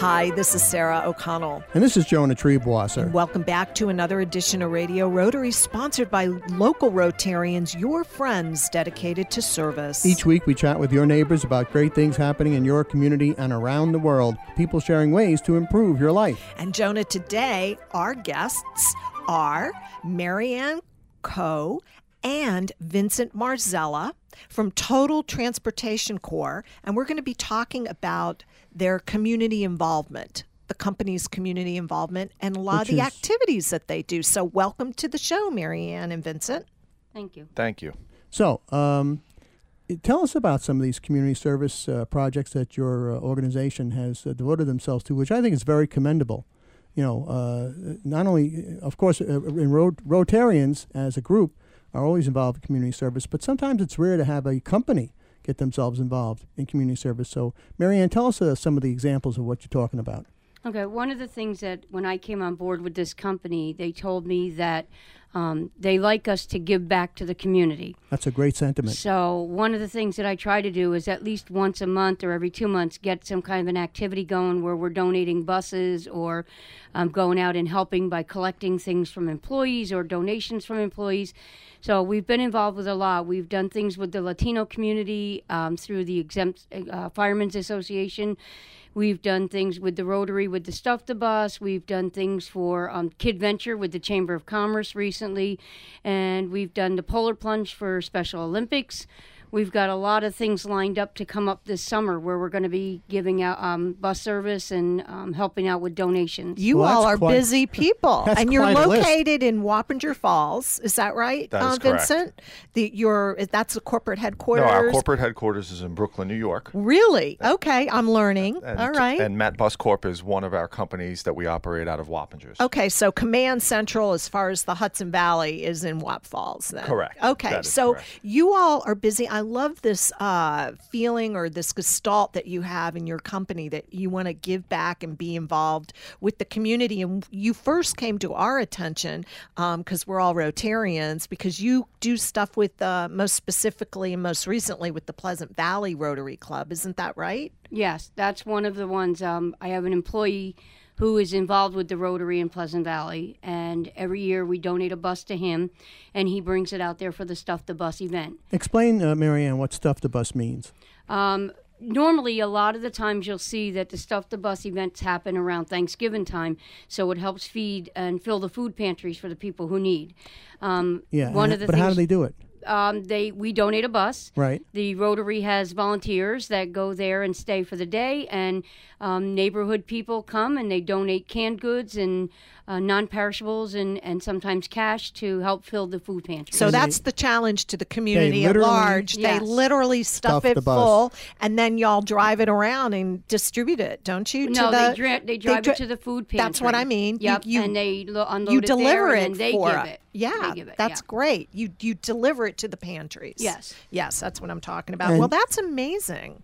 Hi, this is Sarah O'Connell. And this is Jonah Triebwasser. Welcome back to another edition of Radio Rotary, sponsored by local Rotarians, your friends dedicated to service. Each week we chat with your neighbors about great things happening in your community and around the world, people sharing ways to improve your life. And Jonah, today our guests are Marianne Coe and Vincent Marzella from Total Transportation Corps, and we're going to be talking about their community involvement, the company's community involvement, and a lot Which of the is- activities that they do. So, welcome to the show, Marianne and Vincent. Thank you. Thank you. So, um, tell us about some of these community service uh, projects that your uh, organization has uh, devoted themselves to, which I think is very commendable. You know, uh, not only, of course, uh, in Rot- Rotarians as a group are always involved in community service, but sometimes it's rare to have a company get themselves involved in community service. So, Marianne, tell us uh, some of the examples of what you're talking about. Okay, one of the things that when I came on board with this company, they told me that um, they like us to give back to the community. That's a great sentiment. So one of the things that I try to do is at least once a month or every two months get some kind of an activity going where we're donating buses or um, going out and helping by collecting things from employees or donations from employees. So we've been involved with a lot. We've done things with the Latino community um, through the Exempt uh, Firemen's Association. We've done things with the Rotary with the Stuff the Bus. We've done things for um, Kid Venture with the Chamber of Commerce recently. And we've done the Polar Plunge for Special Olympics. We've got a lot of things lined up to come up this summer where we're going to be giving out um, bus service and um, helping out with donations. You Well, all are quite- busy people, and you're quite a list. located in Wappinger Falls. Is that right, That is uh, correct. Vincent? The your that's the corporate headquarters. No, headquarters. our corporate headquarters is in Brooklyn, New York. Really? Okay, I'm learning. And, all right. And Matt Bus Corp is one of our companies that we operate out of Wappingers. Okay, so Command Central, as far as the Hudson Valley, is in Wap Falls, then. Correct. Okay, so correct. you all are busy. I love this uh, feeling or this gestalt that you have in your company that you want to give back and be involved with the community. And you first came to our attention because we're all Rotarians because you do stuff with, uh, most specifically and most recently, with the Pleasant Valley Rotary Club. Isn't that right? Yes, that's one of the ones. Um, I have an employee who is involved with the Rotary in Pleasant Valley, and every year we donate a bus to him, and he brings it out there for the Stuff the Bus event. Explain, uh, Marianne, what stuff the bus means. Um, normally, a lot of the times you'll see that the Stuff the Bus events happen around Thanksgiving time, so it helps feed and fill the food pantries for the people who need. Um, Yeah, one of the but things how do they do it? Um, they we donate a bus. Right. The Rotary has volunteers that go there and stay for the day, and um, neighborhood people come and they donate canned goods and uh, non-perishables and, and sometimes cash to help fill the food pantry. So that's the challenge to the community at literally- large. They literally stuff, Stuff it full, and then y'all drive it around and distribute it, don't you? no, to the, they, dra- they drive dri- it to the food pantry. That's what I mean. You- Yep, you- and they lo- unload you it deliver there, it and then they for give us. it. Yeah, They give it, that's yeah. great. You you deliver it to the pantries. Yes. yes, that's what I'm talking about. And- well, that's amazing.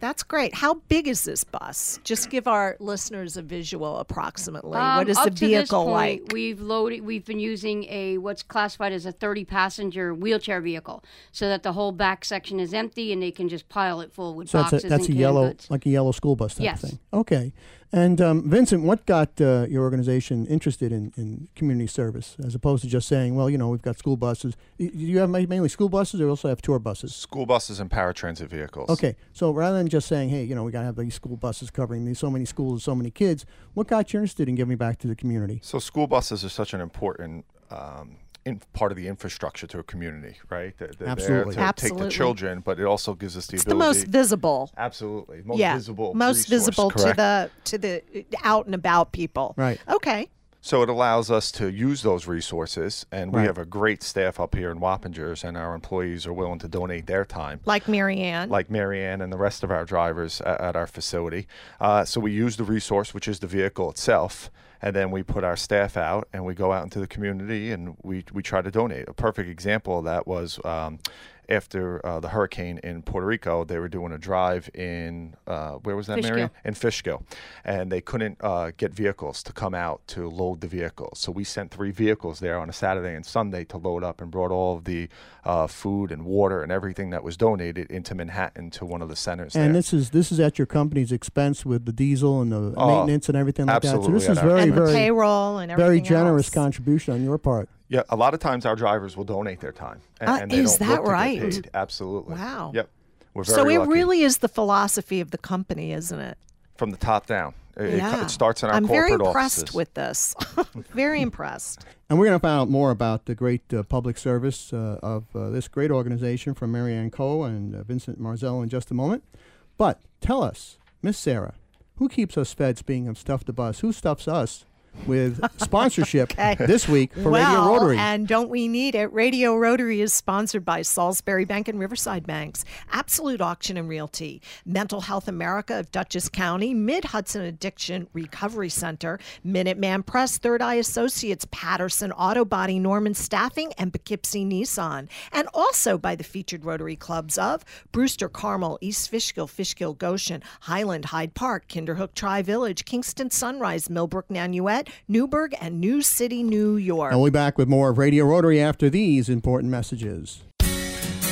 That's great. How big is this bus? Just give our listeners a visual approximately. Um, what is the vehicle point, like? We've loaded. We've been using a what's classified as a 30 passenger wheelchair vehicle, so that the whole back section is empty and they can just pile it full with So boxes that's a, that's and a yellow, goods. like a yellow school bus type Yes. of thing. Okay. And um, Vincent, what got uh, your organization interested in, in community service as opposed to just saying, well, you know, we've got school buses. Do you have mainly school buses or also have tour buses? School buses and paratransit vehicles. Okay. So rather than just saying, hey, you know, we got to have these school buses covering these so many schools and so many kids, what got you interested in giving back to the community? So school buses are such an important um, in, part of the infrastructure to a community, right? They're, they're Absolutely. there to Absolutely. take the children, but it also gives us the It's the most visible. absolutely, most yeah, visible. most resource, visible to the to the out and about people. Right. Okay. So it allows us to use those resources, and we Right. have a great staff up here in Wappingers, and our employees are willing to donate their time. Like Marianne. like Marianne and the rest of our drivers at, at our facility. Uh, so we use the resource, which is the vehicle itself, and then we put our staff out and we go out into the community and we, we try to donate. A perfect example of that was um, after uh, the hurricane in Puerto Rico, they were doing a drive in uh, where was that, Fishkill. Marianne? In Fishkill, and they couldn't uh, get vehicles to come out to load the vehicles. So we sent three vehicles there on a Saturday and Sunday to load up and brought all of the uh, food and water and everything that was donated into Manhattan to one of the centers And there. this is this is at your company's expense with the diesel and the Oh, maintenance and everything like that. So absolutely this is very and very payroll and everything very generous else. contribution on your part. Yeah, a lot of times our drivers will donate their time. And, Uh, and they is don't that look to get right? paid. Absolutely. Wow. Yep. We're very So it lucky. really is the philosophy of the company, isn't it? from the top down. It, it yeah. it starts in our I'm corporate very impressed offices. with this. very impressed. And we're going to find out more about the great uh, public service uh, of uh, this great organization from Marianne Coe and uh, Vincent Marzella in just a moment. But tell us, Miss Sarah, who keeps us fed? being of stuff to bus, who stuffs us with sponsorship Okay. this week for well, Radio Rotary? and don't we need it? Radio Rotary is sponsored by Salisbury Bank and Riverside Banks, Absolute Auction and Realty, Mental Health America of Dutchess County, Mid Hudson Addiction Recovery Center, Minuteman Press, Third Eye Associates, Patterson Auto Body, Norman Staffing, and Poughkeepsie Nissan, and also by the featured Rotary clubs of Brewster Carmel, East Fishkill, Fishkill Goshen, Highland, Hyde Park, Kinderhook Tri Village, Kingston Sunrise, Millbrook Nanuet, Newburgh, and New City, New York. and we'll be back with more of Radio Rotary after these important messages.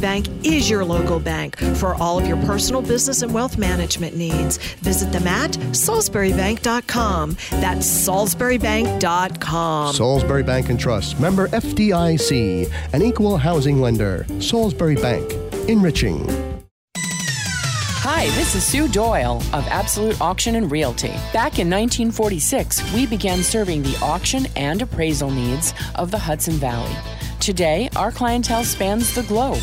Bank is your local bank for all of your personal business and wealth management needs. Visit them at salisburybank.com. That's salisburybank.com. Salisbury Bank and Trust, member FDIC, an equal housing lender. Salisbury Bank, enriching. Hi, this is Sue Doyle of Absolute Auction and Realty. Back in 1946, we began serving the auction and appraisal needs of the Hudson Valley. Today, our clientele spans the globe,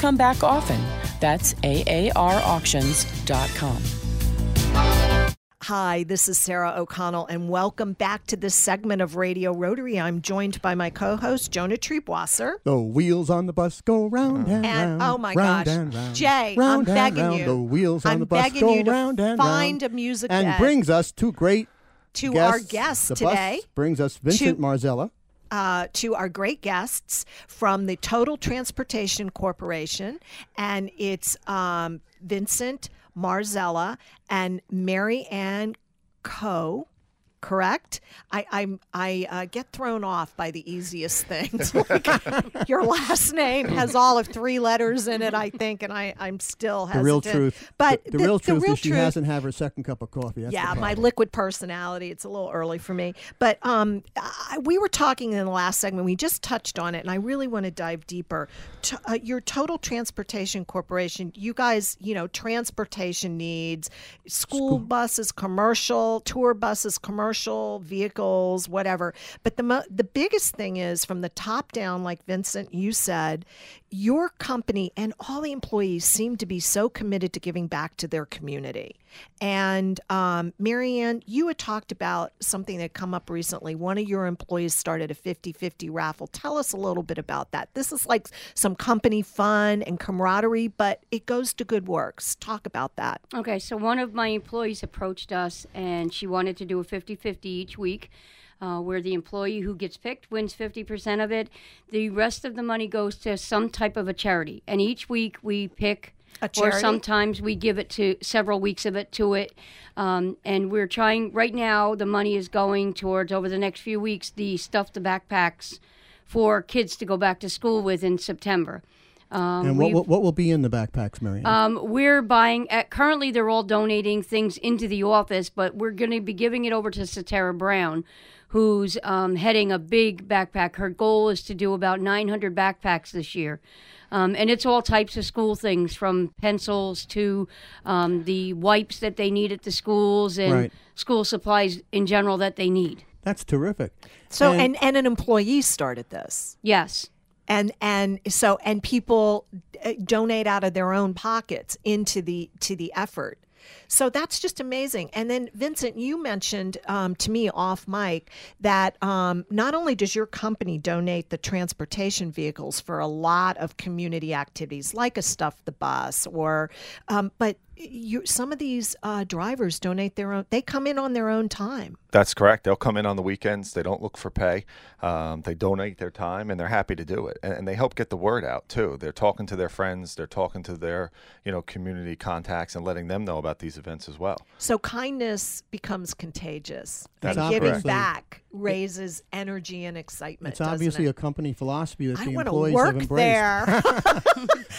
come back often. That's AARauctions.com. Hi, this is Sarah O'Connell, and welcome back to this segment of Radio Rotary. I'm joined by my co host, Jonah Triebwasser. The wheels on the bus go round and, And round. oh my round gosh, and round, Jay, round I'm and begging round. you. The wheels on I'm the bus begging go you to round and find round. a music and bed brings us two great to guests. our guests the today. Bus brings us Vincent Marzella. Uh, to our great guests from the Total Transportation Corporation, and it's um, Vincent Marzella and Marianne Coe. Correct. I I'm, I uh, get thrown off by the easiest things. Like, your last name has all of three letters in it, I think, and I I'm still The real truth. But the, the real truth real is she hasn't had her second cup of coffee. That's yeah, my liquid personality. It's a little early for me, but um, I, we were talking in the last segment. We just touched on it, and I really want to dive deeper. T- uh, your Total Transportation Corporation, you guys, you know, transportation needs, school, buses, commercial, tour buses, commercial vehicles, whatever. But the mo- the biggest thing is from the top down, like Vincent, you said, your company and all the employees seem to be so committed to giving back to their community. And um, Marianne, you had talked about something that come up recently. One of your employees started a 50 50 raffle. Tell us a little bit about that. This is like some company fun and camaraderie, but it goes to good works. Talk about that. Okay, so one of my employees approached us and she wanted to do a 50 50 each week. Uh, where the employee who gets picked wins 50% of it. The rest of the money goes to some type of a charity. And each week we pick, A or sometimes we give it to several weeks of it to it. Um, and we're trying, right now, the money is going towards, over the next few weeks, the stuff, the backpacks for kids to go back to school with in September. Um, and what, what, what will be in the backpacks, Marianne? um, we're buying. At, currently, they're all donating things into the office, but we're going to be giving it over to Satara Brown, who's um, heading a big backpack. Her goal is to do about 900 backpacks this year. Um, and it's all types of school things from pencils to um, the wipes that they need at the schools and Right. school supplies in general that they need. That's terrific. So, and, and an employee started this. Yes. and and so and people uh, donate out of their own pockets into the to the effort so that's just amazing. And then vincent you mentioned um, to me off mic that um, not only does your company donate the transportation vehicles for a lot of community activities like a stuff the bus or um, but you, some of these uh, drivers donate their own they come in on their own time That's correct. They'll come in on the weekends. They don't look for pay. Um, they donate their time, and they're happy to do it. And, and they help get the word out too. They're talking to their friends. They're talking to their, you know, community contacts and letting them know about these events as well. So kindness becomes contagious. That's and giving back raises energy and excitement. It's obviously doesn't a company philosophy that I the employees work have embraced. there.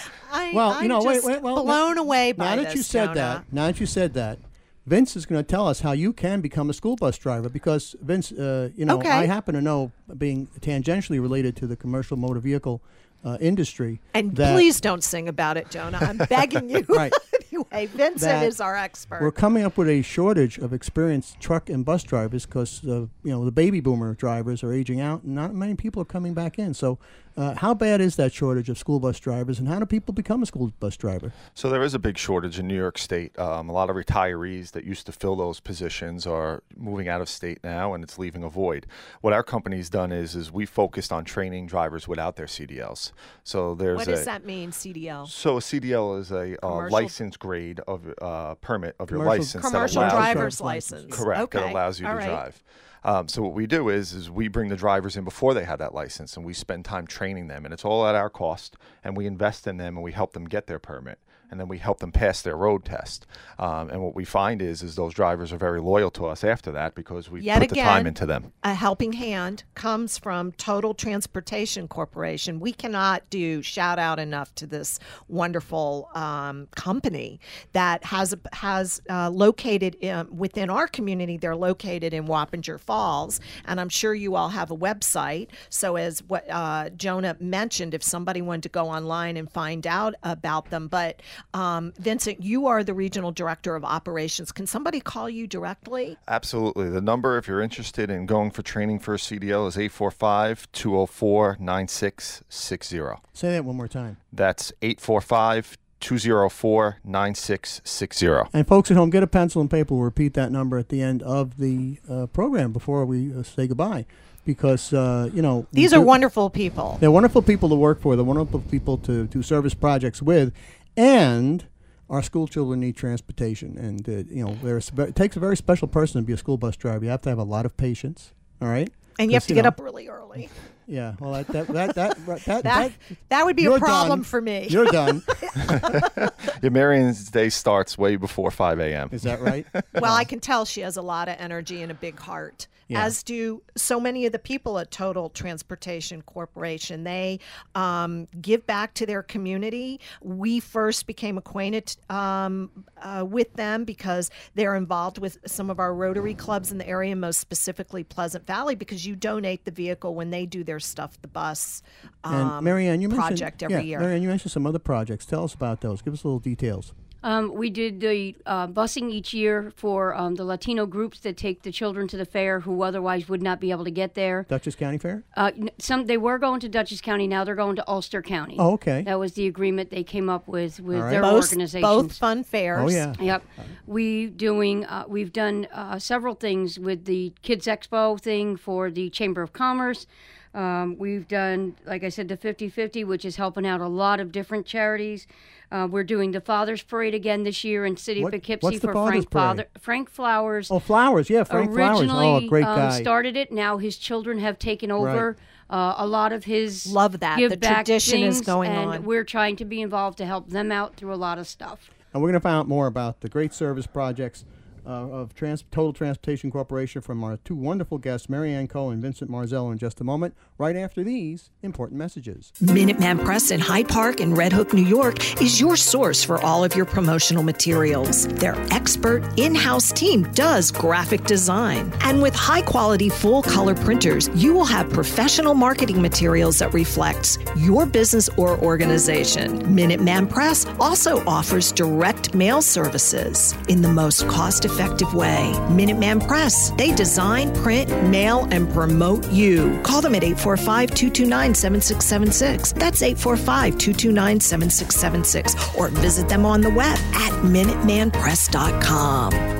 I, Well, I'm you know, wait, wait, well, blown now- away by now that this, you said Jonah. that, now that you said that, Vince is going to tell us how you can become a school bus driver because Vince, uh, you know, Okay. I happen to know, being tangentially related to the commercial motor vehicle uh, industry, And please don't sing about it, Jonah. I'm begging you. Right. anyway, Vincent is our expert. we're coming up with a shortage of experienced truck and bus drivers because uh, you know the baby boomer drivers are aging out and not many people are coming back in. So, uh, how bad is that shortage of school bus drivers, and how do people become a school bus driver? So there is a big shortage in New York State. Um, a lot of retirees that used to fill those positions are moving out of state now, and it's leaving a void. What our company's done is is we focused on training drivers without their CDLs. So there's what a does that mean, CDL? so a CDL is a uh, license grade of uh, permit of your Commercial- license that Commercial allows you- driver's license. license. Correct. Okay. That allows you All to right. drive. Um, so what we do is is we bring the drivers in before they have that license, and we spend time training them, and it's all at our cost, and we invest in them, and we help them get their permit, and then we help them pass their road test. Um, and what we find is is those drivers are very loyal to us after that because we Yet put the time into them. A helping hand comes from Total Transportation Corporation. We cannot do shout out enough to this wonderful um, company that has has uh, located in, within our community. They're located in Wappinger Falls, and I'm sure you all have a website. So as what uh, Jonah mentioned, if somebody wanted to go online and find out about them, but um, Vincent, you are the regional director of operations. Can somebody call you directly? Absolutely. The number, if you're interested in going for training for a CDL, is 845 204 9660. Say that one more time. That's 845 204 9660. And folks at home, get a pencil and paper. We'll repeat that number at the end of the uh, program before we uh, say goodbye, because uh, you know These are do- wonderful people. They're wonderful people to work for. They're wonderful people to do service projects with, and our school children need transportation. And uh, you know, there's it takes a very special person to be a school bus driver. You have to have a lot of patience. All right. And you have to get know, up really early. Yeah. Well, that that that that that, that, That that would be a problem done. for me. You're done. Your Marianne's day starts way before 5 a.m. Is that right? well, I can tell she has a lot of energy and a big heart. Yeah. As do so many of the people at Total Transportation Corporation. They um, give back to their community. We first became acquainted um, uh, with them because they're involved with some of our Rotary clubs in the area, most specifically Pleasant Valley, because you donate the vehicle when they do their stuff, the bus um, And Marianne, you project mentioned every yeah, year. Marianne, you mentioned some other projects. Tell us about those. Give us a little details. Um, we did the uh, busing each year for um, the Latino groups that take the children to the fair who otherwise would not be able to get there. Dutchess County Fair? Uh, some they were going to Dutchess County. Now they're going to Ulster County. Oh, okay. That was the agreement they came up with with All right. their Both, organizations. both fun fairs. Oh, yeah. Yep. We doing uh, we've done uh, several things with the Kids Expo thing for the Chamber of Commerce. Um, we've done, like I said, the 50-50, which is helping out a lot of different charities. Uh, we're doing the Father's Parade again this year in City What- of Poughkeepsie what's the for Father's Frank Parade? Father Frank Flowers. Oh, Flowers. Yeah, Frank Flowers. originally Oh, a great um, started it. Now his children have taken over. Uh, a lot of his Love that. give The back tradition is things, going and on. We're trying to be involved to help them out through a lot of stuff. And we're going to find out more about the great service projects uh, of Trans- Total Transportation Corporation from our two wonderful guests, Marianne Coe and Vincent Marzella, in just a moment, right after these important messages. Minuteman Press in Hyde Park and Red Hook, New York is your source for all of your promotional materials. Their expert in house team does graphic design. And with high quality full color printers, you will have professional marketing materials that reflects your business or organization. Minuteman Press also offers direct mail services in the most cost effective way. Minuteman Press, they design, print, mail, and promote you. Call them at 845 229 7676. That's 845 229 7676. Or visit them on the web at MinutemanPress.com.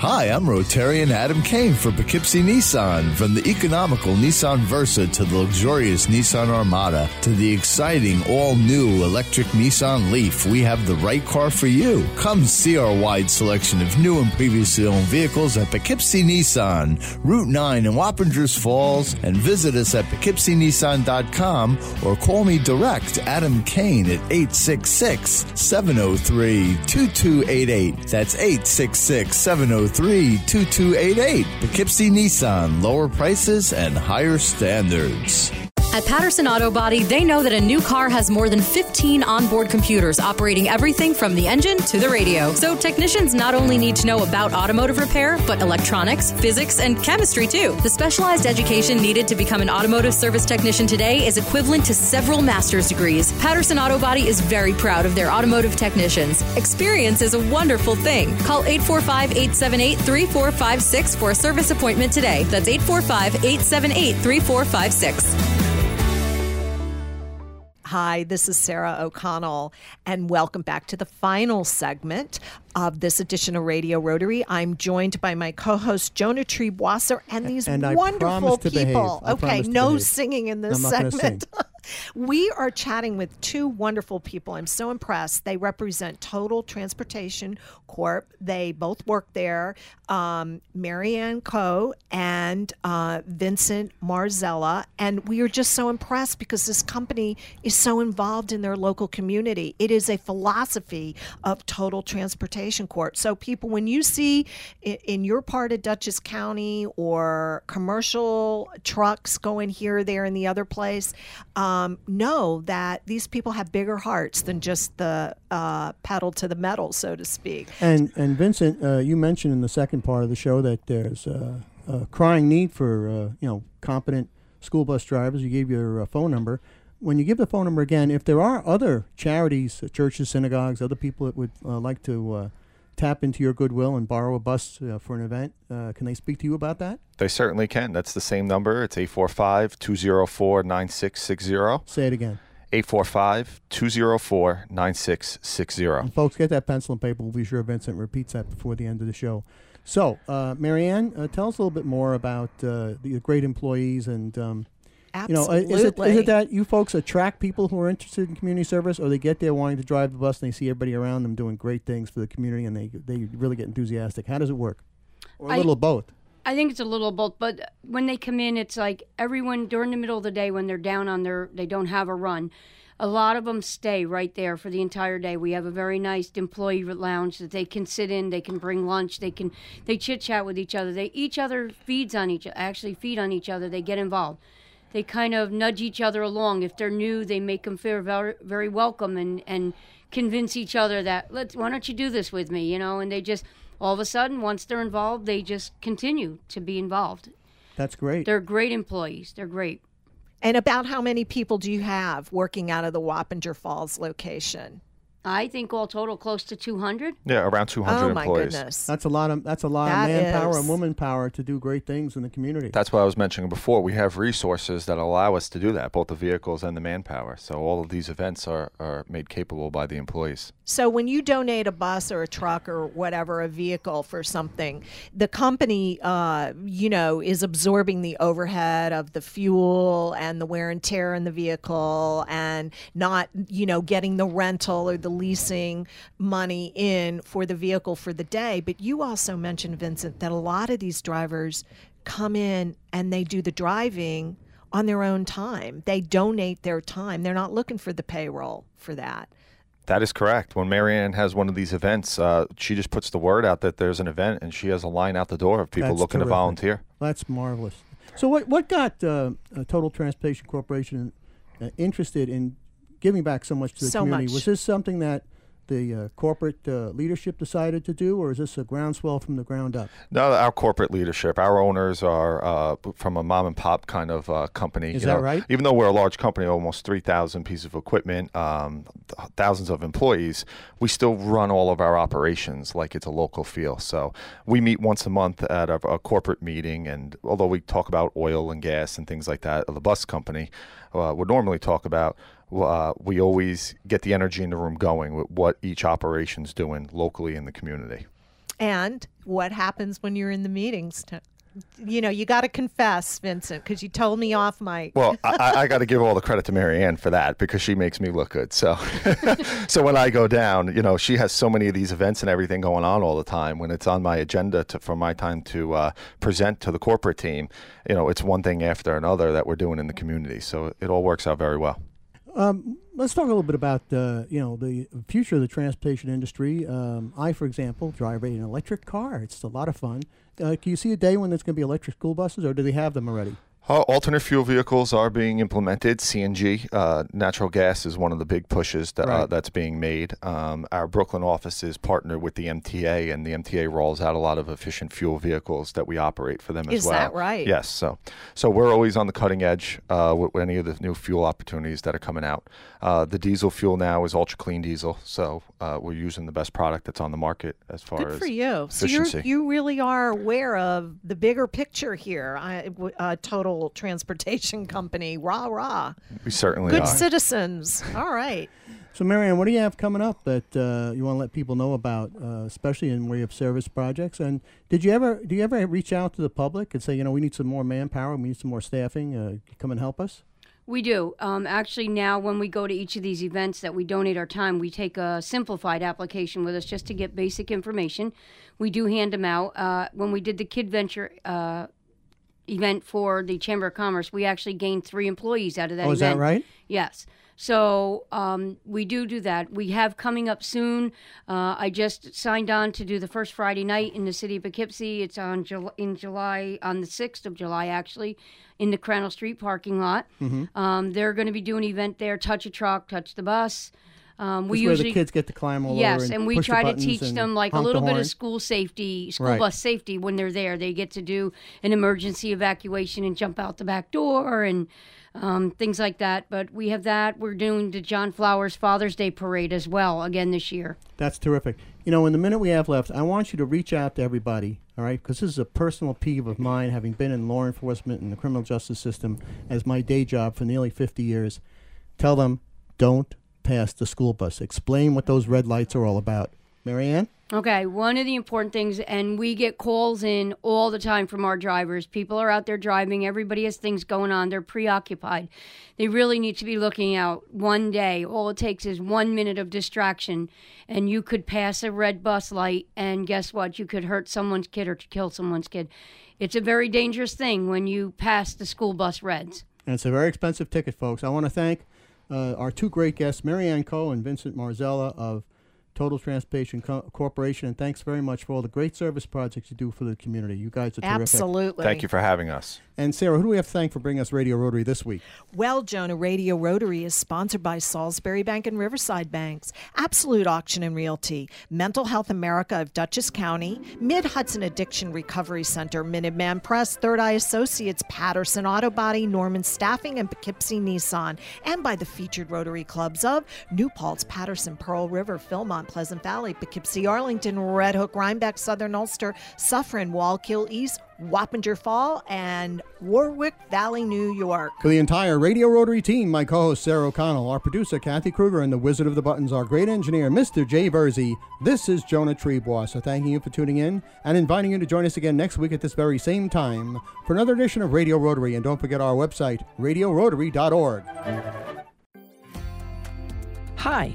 Hi, I'm Rotarian Adam Kane for Poughkeepsie Nissan. From the economical Nissan Versa to the luxurious Nissan Armada to the exciting all-new electric Nissan Leaf, we have the right car for you. Come see our wide selection of new and previously owned vehicles at Poughkeepsie Nissan, Route 9 in Wappingers Falls, and visit us at poughkeepsienissan.com or call me direct, Adam Kane, at 866-703-2288. That's oh 866-703-2288. Poughkeepsie Nissan, lower prices and higher standards. At Patterson Auto Body, they know that a new car has more than 15 onboard computers operating everything from the engine to the radio. So technicians not only need to know about automotive repair, but electronics, physics, and chemistry too. The specialized education needed to become an automotive service technician today is equivalent to several master's degrees. Patterson Auto Body is very proud of their automotive technicians. Experience is a wonderful thing. Call 845 878 3456 for a service appointment today. That's 845 878 3456. Hi, this is Sarah O'Connell, and welcome back to the final segment of this edition of Radio Rotary. I'm joined by my co-host Jonah Triebwasser and these And wonderful people. Okay, no behave. singing in this I'm not gonna segment. we are chatting with two wonderful people. I'm so impressed. They represent Total Transportation Corp. They both work there. Um, Marianne Coe and uh, Vincent Marzella. And we are just so impressed because this company is so involved in their local community. It is a philosophy of Total Transportation Corp. So, people, when you see in, your part of Dutchess County or commercial trucks going here, there, and the other place, um, know that these people have bigger hearts than just the uh, pedal to the metal, so to speak. And and Vincent, uh, you mentioned in the second part of the show that there's uh, a crying need for uh, you know competent school bus drivers. You gave your uh, phone number. When you give the phone number again, if there are other charities, uh, churches, synagogues, other people that would uh, like to tap into your goodwill and borrow a bus uh, for an event, uh, can they speak to you about that? They certainly can. That's the same number. It's 845 204 9660. Say it again. 845 204 9660. Folks, get that pencil and paper. We'll be sure Vincent repeats that before the end of the show. So, uh, Marianne, uh, tell us a little bit more about uh, the great employees and. Um, you know, is it is it that you folks attract people who are interested in community service, or they get there wanting to drive the bus and they see everybody around them doing great things for the community and they they really get enthusiastic? How does it work? Or a I- little of both. I think it's a little both, but when they come in, it's like everyone during the middle of the day when they're down on their, they don't have a run. A lot of them stay right there for the entire day. We have a very nice employee lounge that they can sit in. They can bring lunch. They can, they chit chat with each other. They each other feeds on each, actually feed on each other. They get involved. They kind of nudge each other along. If they're new, they make them feel very, very welcome and and convince each other that let's why don't you do this with me, you know? And they just all of a sudden once they're involved, they just continue to be involved. That's great. They're great employees. They're great. And about how many people do you have working out of the Wappinger Falls location? I think all total close to 200. Yeah, around 200 Oh my employees. goodness. That's a lot of that's a lot That of manpower is. and woman power to do great things in the community. That's what I was mentioning before. We have resources that allow us to do that, both the vehicles and the manpower. So all of these events are, are made capable by the employees. So when you donate a bus or a truck or whatever, a vehicle for something, the company, uh, you know, is absorbing the overhead of the fuel and the wear and tear in the vehicle, and not, you know, getting the rental or the leasing money in for the vehicle for the day. But you also mentioned, Vincent, that a lot of these drivers come in and they do the driving on their own time. They donate their time. They're not looking for the payroll for that. That is correct. When Marianne has one of these events, uh, she just puts the word out that there's an event, and she has a line out the door of people That's looking to volunteer. That's marvelous. So what what got uh, uh, Total Transportation Corporation uh, interested in giving back so much to the So community? much. Was this something that the uh, corporate uh, leadership decided to do, or is this a groundswell from the ground up? No, our corporate leadership, our owners are uh, from a mom and pop kind of uh, company. Is you that know. right? Even though we're a large company, almost 3,000 pieces of equipment, um, th- thousands of employees, we still run all of our operations like it's a local feel. So we meet once a month at a, a corporate meeting, and although we talk about oil and gas and things like that, the bus company uh, would normally talk about. Uh, we always get the energy in the room going with what each operation's doing locally in the community. And what happens when you're in the meetings? To, you know, you got to confess, Vincent, because you told me off mic. Well, I, I got to give all the credit to Marianne for that because she makes me look good. So, so when I go down, you know, she has so many of these events and everything going on all the time. When it's on my agenda to, for my time to uh, present to the corporate team, you know, it's one thing after another that we're doing in the community. So it all works out very well. Um, let's talk a little bit about uh, you know the future of the transportation industry. Um, I, for example, drive an electric car. It's a lot of fun. Uh, can you see a day when there's going to be electric school buses, or do they have them already? Uh, alternate fuel vehicles are being implemented. CNG, uh, natural gas, is one of the big pushes that, uh, that's being made. Um, our Brooklyn office is partnered with the MTA, and the MTA rolls out a lot of efficient fuel vehicles that we operate for them as Is well. Is that right? Yes. So, so we're always on the cutting edge uh, with any of the new fuel opportunities that are coming out. Uh, the diesel fuel now is ultra clean diesel, so uh, we're using the best product that's on the market as far Good as for you. So you efficiency. you really are aware of the bigger picture here. I, w- transportation company, rah rah. we certainly Good are. citizens. All right. So, Marianne, what do you have coming up that uh, you want to let people know about, uh, especially in way of service projects? And did you ever do you ever reach out to the public and say, you know, we need some more manpower, we need some more staffing, uh, come and help us? We do. Um, actually, now when we go to each of these events that we donate our time, we take a simplified application with us just to get basic information. We do hand them out. Uh, when we did the Kid Venture uh, event for the Chamber of Commerce, we actually gained three employees out of that Oh, event. is that right? Yes. So um, we do do that. We have coming up soon. Uh, I just signed on to do the first Friday night in the city of Poughkeepsie. It's on Jul- in July, on the sixth of July, actually, in the Crandall Street parking lot. Mm-hmm. Um, they're going to be doing an event there. Touch a truck, touch the bus. Um, we is where usually the kids get to climb all yes, over. and we push the try to teach them like a little bit of school safety, school Right. bus safety when they're there. They get to do an emergency evacuation and jump out the back door and um, things like that. But we have that. We're doing the John Flowers Father's Day Parade as well again this year. That's terrific. You know, in the minute we have left, I want you to reach out to everybody, all right? Because this is a personal peeve of mine, having been in law enforcement and the criminal justice system as my day job for nearly 50 years. Tell them, don't pass the school bus. Explain what those red lights are all about. Marianne? Okay, one of the important things, and we get calls in all the time from our drivers. People are out there driving, everybody has things going on, they're preoccupied. They really need to be looking out one day. All it takes is one minute of distraction, and you could pass a red bus light, and guess what? You could hurt someone's kid or kill someone's kid. It's a very dangerous thing when you pass the school bus reds. And it's a very expensive ticket, folks. I want to thank uh, our two great guests, Marianne Coe and Vincent Marzella of Total Transportation Co- Corporation, and thanks very much for all the great service projects you do for the community. You guys are terrific. Absolutely. Thank you for having us. And Sarah, who do we have to thank for bringing us Radio Rotary this week? Well, Jonah, Radio Rotary is sponsored by Salisbury Bank and Riverside Banks, Absolute Auction and Realty, Mental Health America of Dutchess County, Mid Hudson Addiction Recovery Center, Minuteman Press, Third Eye Associates, Patterson Auto Body, Norman Staffing, and Poughkeepsie Nissan, and by the featured Rotary clubs of New Paltz, Patterson, Pearl River, Philmont, Pleasant Valley, Poughkeepsie, Arlington, Red Hook, Rhinebeck, Southern Ulster, Suffern, Wallkill East, Wappinger Fall, and Warwick Valley, New York. For the entire Radio Rotary team, my co host Sarah O'Connell, our producer Kathy Kruger, and the Wizard of the Buttons, our great engineer Mr. Jay Verzi, this is Jonah Trebois. So thanking you for tuning in and inviting you to join us again next week at this very same time for another edition of Radio Rotary. And don't forget our website, radiorotary.org. Hi,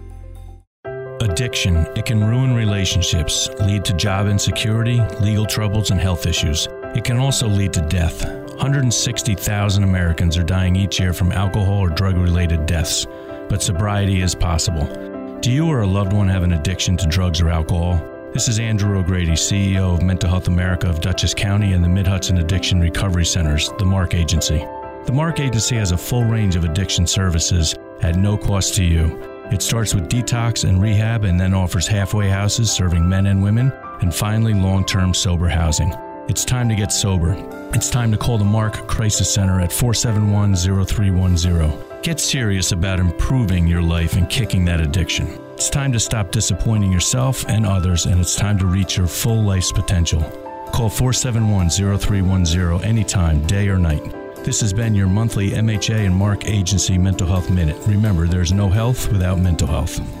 Addiction. It can ruin relationships, lead to job insecurity, legal troubles, and health issues. It can also lead to death. 160,000 Americans are dying each year from alcohol or drug related deaths, but sobriety is possible. Do you or a loved one have an addiction to drugs or alcohol? This is Andrew O'Grady, CEO of Mental Health America of Dutchess County and the Mid Hudson Addiction Recovery Centers, the MARC Agency. The MARC Agency has a full range of addiction services at no cost to you. It starts with detox and rehab and then offers halfway houses serving men and women, and finally long term sober housing. It's time to get sober. It's time to call the MARC Crisis Center at 471 0310. Get serious about improving your life and kicking that addiction. It's time to stop disappointing yourself and others, and it's time to reach your full life's potential. Call 471 0310 anytime, day or night. This has been your monthly MHA and MARC Agency Mental Health Minute. Remember, there's no health without mental health.